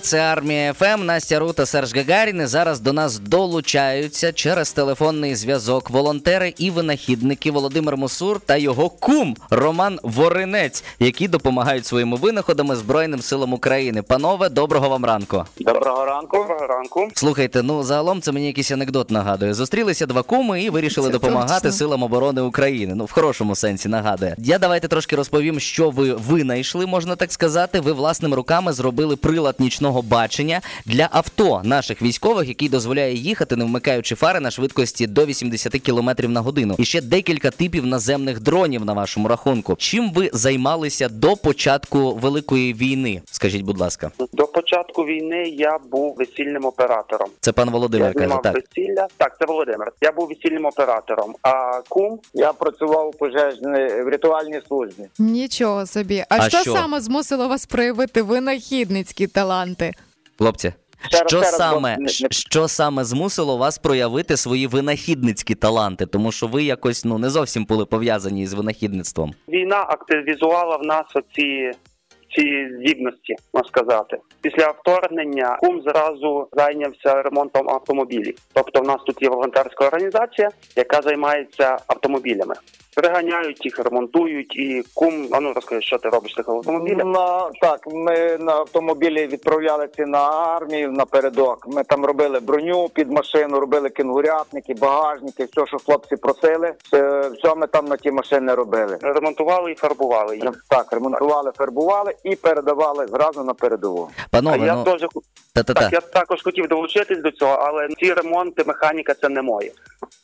Це армія ФМ, Настя Рута, Серж Гагарін. І Зараз до нас долучаються через телефонний зв'язок волонтери і винахідники Володимир Мусур та його кум Роман Воринець, які допомагають своїми винаходами Збройним силам України. Панове, доброго вам ранку. Доброго ранку. Доброго ранку. Слухайте, ну загалом це мені якийсь анекдот нагадує. Зустрілися два куми і вирішили Це допомагати точно. силам оборони України. Ну в хорошому сенсі нагадує. Я давайте трошки розповім, що ви винайшли, можна так сказати. Ви власними руками зробили прилад нічного бачення для авто наших військових, який дозволяє їхати, не вмикаючи фари на швидкості до 80 км на годину. І ще декілька типів наземних дронів на вашому рахунку. Чим ви займалися до початку великої війни? Скажіть, будь ласка, початку війни я був весільним оператором. це пан Я Володимир каже. Так. весілля. Так, це Володимир. Я був весільним оператором. А кум Я працював у пожежній в рятувальній службі. Нічого собі. А, А що, що? саме змусило вас проявити винахідницькі таланти? Хлопці, що ще раз, саме, що саме змусило вас проявити свої винахідницькі таланти? Тому що ви якось ну не зовсім були пов'язані з винахідництвом. війна активізувала в нас оці ці здібності, можна сказати. Після вторгнення кум зразу зайнявся ремонтом автомобілів. Тобто, в нас тут є волонтерська організація, яка займається автомобілями. Приганяють їх, ремонтують і кум. А ну розкажи, що ти робиш з тих? На так, ми на автомобілі відправлялися на армію напередок. Ми там робили броню під машину, робили кенгурятники, багажники, все, що хлопці просили. Все, все ми там на ті машини робили. Ремонтували і фарбували їх. Так, ремонтували, фарбували і передавали зразу на передову. А Панове, я ну теж та-та-та. Так, я також хотів долучитись до цього, але ці ремонти, механіка це не моє.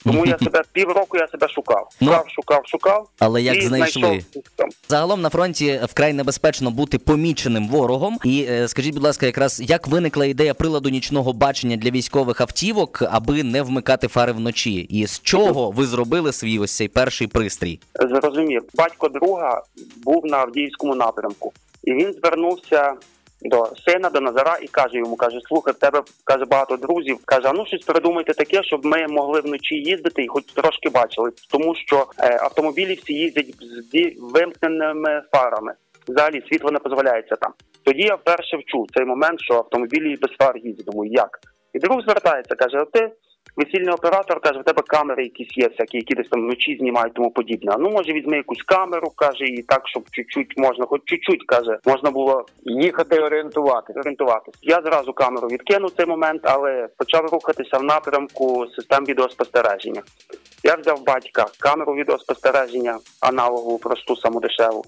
Тому я себе півроку я себе шукав. Ну. Шукав, шукав, шукав. Але як і знайшли? там. Загалом на фронті вкрай небезпечно бути поміченим ворогом. І е, скажіть, будь ласка, якраз як виникла ідея приладу нічного бачення для військових автівок, аби не вмикати фари вночі? І з чого ви зробили свій ось цей перший пристрій? Зрозумів. Батько друга був на Авдіївському напрямку, і він звернувся до сина, до Назара, і каже йому: каже: слухай, в тебе каже багато друзів. каже, а ну щось придумайте таке, щоб ми могли вночі їздити і хоч трошки бачили, тому що е, автомобілі всі їздять з вимкненими фарами. Взагалі світло не дозволяється там. Тоді я вперше вчув цей момент, що автомобілі без фар їздять. Думаю, як? І друг звертається, каже: «От ти весільний оператор каже, в тебе камери якісь є, всякі, які десь там вночі знімають тому подібне. Ну може візьми якусь камеру, каже, і так, щоб чуть-чуть можна, хоч чуть-чуть каже, можна було Їхати орієнтуватися. орієнтуватися. Я зразу камеру відкинув цей момент, але почав рухатися в напрямку систем відеоспостереження. Я взяв батька камеру відеоспостереження, аналогову, просту саму дешеву.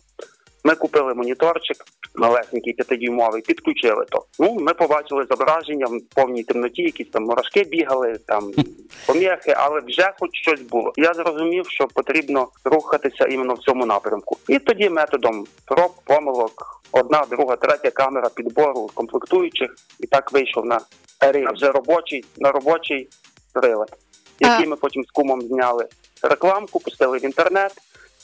Ми купили моніторчик малесенький п'ятидюймовий, підключили то. Ну, ми побачили зображення в повній темноті, якісь там мурашки бігали, там поміхи, але вже хоч щось було. Я зрозумів, що потрібно рухатися іменно в цьому напрямку. І тоді методом проб, помилок, одна, друга, третя камера підбору комплектуючих, і так вийшов на, на вже робочий на робочий прилад, який ми потім з кумом зняли рекламку, пустили в інтернет.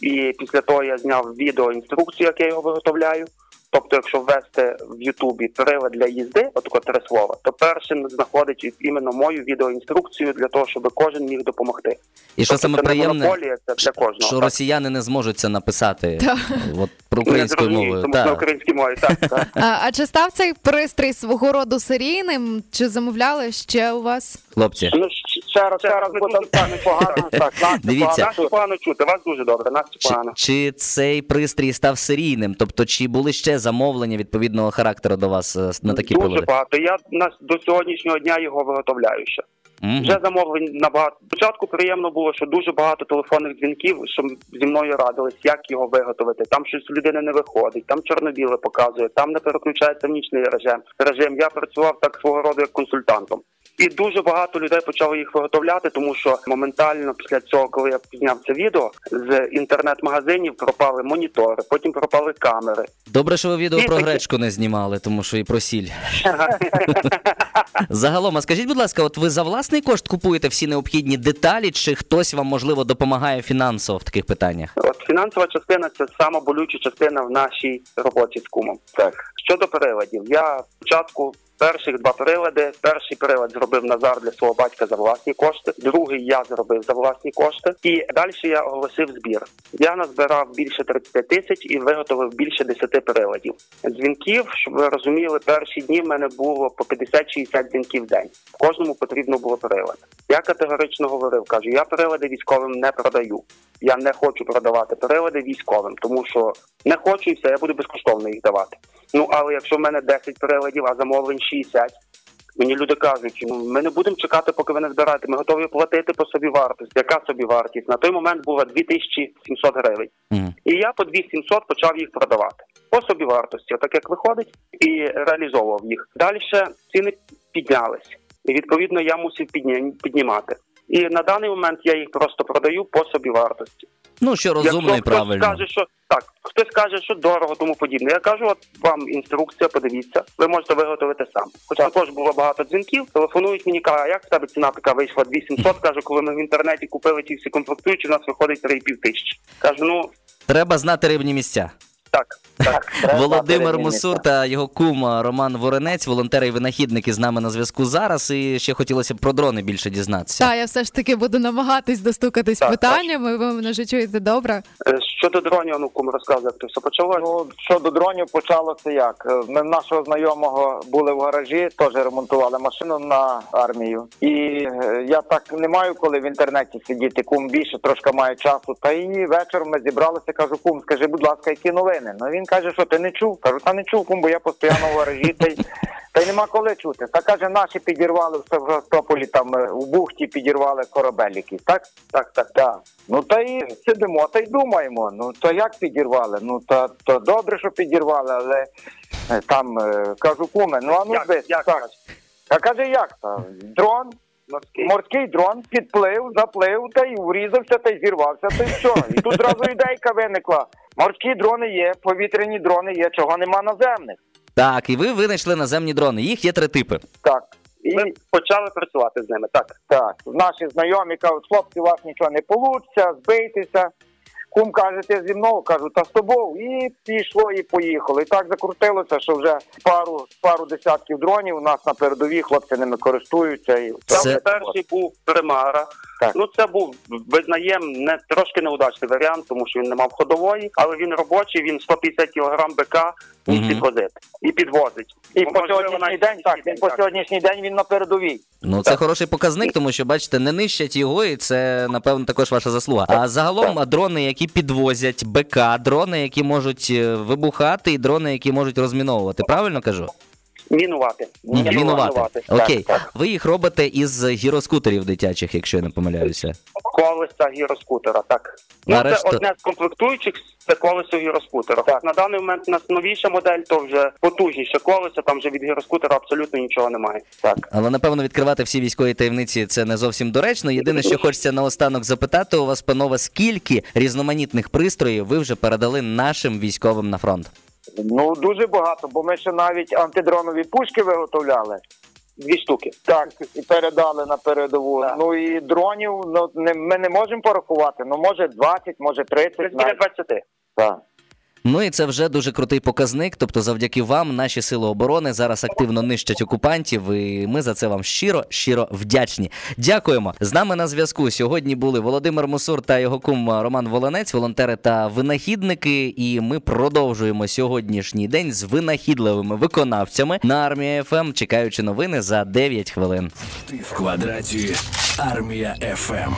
І після того я зняв відео інструкцію, як я його виготовляю. Тобто, якщо ввести в Ютубі прилад для їзди, отако три слова, то першим знаходить іменно мою відеоінструкцію для того, щоб кожен міг допомогти. І що Тобто саме це приємне, це для кожного. що так. росіяни не зможуть це написати Та. от про українською зрозуміють, мовою. тому що на Так. українській мові. Так, так. А, а чи став цей пристрій свого роду серійним? Чи замовляли ще у вас? Хлопці, Ну, Ще раз, ще раз, бо там так непогано. Так, нас Дивіться. нас погано чути, вас дуже добре, нас чи, погано. чи цей пристрій став серійним? Тобто, чи були ще замовлення відповідного характеру до вас е, на такі дуже прилади? багато. Я на до сьогоднішнього дня його виготовляю ще. Мгм. Вже замовлень набагато. Спочатку приємно було, що дуже багато телефонних дзвінків, що зі мною радились, як його виготовити. Там щось у людини не виходить, там чорно-біле показує, там не переключається в нічний режим. Режим я працював так свого роду як консультантом. І дуже багато людей почали їх виготовляти, тому що моментально після цього, коли я зняв це відео, з інтернет-магазинів пропали монітори, потім пропали камери. Добре, що ви відео І про таке- гречку не знімали, тому що і про сіль. Загалом, а скажіть, будь ласка, от ви за власний кошт купуєте всі необхідні деталі, чи хтось вам можливо допомагає фінансово в таких питаннях? От фінансова частина це сама болюча частина в нашій роботі з кумом. Так. Щодо переладів, я спочатку Перших два прилади. Перший прилад зробив Назар для свого батька за власні кошти. Другий я зробив за власні кошти. І далі я оголосив збір. Я назбирав більше 30 тисяч і виготовив більше 10 приладів. Дзвінків, щоб ви розуміли, перші дні в мене було по 50-60 дзвінків в день. Кожному потрібно було прилад. Я категорично говорив, кажу, я прилади військовим не продаю. Я не хочу продавати прилади військовим, тому що не хочу і все, я буду безкоштовно їх давати. Ну але якщо в мене 10 приладів, а замовлень 60, Мені люди кажуть, ну ми не будемо чекати, поки ви не збираєте. Ми готові платити по собі вартості. Яка собі вартість? На той момент була 2700 гривень. Мгм. І я по 2700 почав їх продавати по собі вартості, отак як виходить, і реалізовував їх. Далі ціни піднялись, і відповідно я мусив піднімати. І на даний момент я їх просто продаю по собі вартості. Ну що розумно і Якщо хтось правильно. скаже, що так, хтось каже, що дорого, тому подібне. Я кажу, от вам інструкція, подивіться, ви можете виготовити сам. Хоч також було багато дзвінків, телефонують мені, кажуть, а як в тебе ціна така вийшла 2700, Кажу, коли ми в інтернеті купили ті всі комплектуючі, у нас виходить 3,5 тисячі. Кажу, ну Треба знати рибні місця. Так, так. Володимир Мусур та його кум Роман Воренець, волонтери і винахідники з нами на зв'язку зараз. І ще хотілося б про дрони більше дізнатися. Та я все ж таки буду намагатись достукатись Так, питаннями. Ви мене вже чуєте добре. Е, Щодо дронів, ну кому розказує, як то все почалося. Ну, щодо дронів почалося як? Е, Ми нашого знайомого були в гаражі, теж ремонтували машину на армію. І е, я так не маю коли в інтернеті сидіти. Кум більше трошки має часу. Та і вечором ми зібралися. Кажу, кум, скажи, будь ласка, які новини? Ну він каже, що ти не чув? Кажу, та не чув, кум, бо я постійно в гаражі. Та й, та й нема коли чути. Та каже, наші підірвали в Севастополі, там е, у бухті підірвали корабель якийсь, так? Так, так. Так. Ну та й сидимо, та й думаємо. Ну то як підірвали? Ну та то добре, що підірвали, але е, там е, кажу куме, ну а ну Як, як, так. А каже, як то? Дрон, Морський. морський дрон підплив, заплив та й врізався, та й зірвався, та й що. І тут зразу ідейка виникла. Морські дрони є, повітряні дрони є, чого нема наземних. Так, і ви винайшли наземні дрони. Їх є три типи. Так. І Ми почали працювати з ними. Так. Так, наші знайомі кажуть, хлопці, у вас нічого не вийде, збийтеся. Кум каже, ти зі мною, кажу, та з тобою. І пішло, і поїхало. І так закрутилося, що вже пару, пару десятків дронів у нас на передовій, хлопці ними користуються. І Це- Це перший був примара. Так. Ну це був визнаєм не трошки неудачний варіант, тому що він не мав ходової, але він робочий. Він 150 кг БК Мгм. підвозити і підвозить. І по сьогоднішній день, так, і він по сьогоднішній день він на передовій. Ну це хороший показник, тому що бачите, не нищать його, і це напевно також ваша заслуга. А загалом дрони, які підвозять БК, дрони, які можуть е, вибухати, і дрони, які можуть розміновувати. Правильно кажу? Мінувати. Ні, Мінувати. Окей, Так, так. ви їх робите із гіроскутерів дитячих, якщо я не помиляюся. Колеса гіроскутера, так. Ну, це одне з комплектуючих, це колесо гіроскутера. Так. На даний момент у нас новіша модель, то вже потужніше колесо, там вже від гіроскутера абсолютно нічого немає. Так. Але напевно відкривати всі військові таємниці це не зовсім доречно. Єдине, що хочеться наостанок запитати у вас, панове, скільки різноманітних пристроїв ви вже передали нашим військовим на фронт? Ну дуже багато, бо ми ще навіть антидронові пушки виготовляли. Дві штуки. Так, і передали на передову. Так. Ну і дронів ну, не, ми не можемо порахувати. Ну може 20, може 30. Десь біля 20. Так. Ну і це вже дуже крутий показник. Тобто, завдяки вам наші сили оборони зараз активно нищать окупантів. І ми за це вам щиро, щиро вдячні. Дякуємо. З нами на зв'язку сьогодні були Володимир Мусур та його кум Роман Волонець, волонтери та винахідники. І ми продовжуємо сьогоднішній день з винахідливими виконавцями на армія ФМ, чекаючи новини за 9 хвилин. Ти в квадраті Армія ФМ.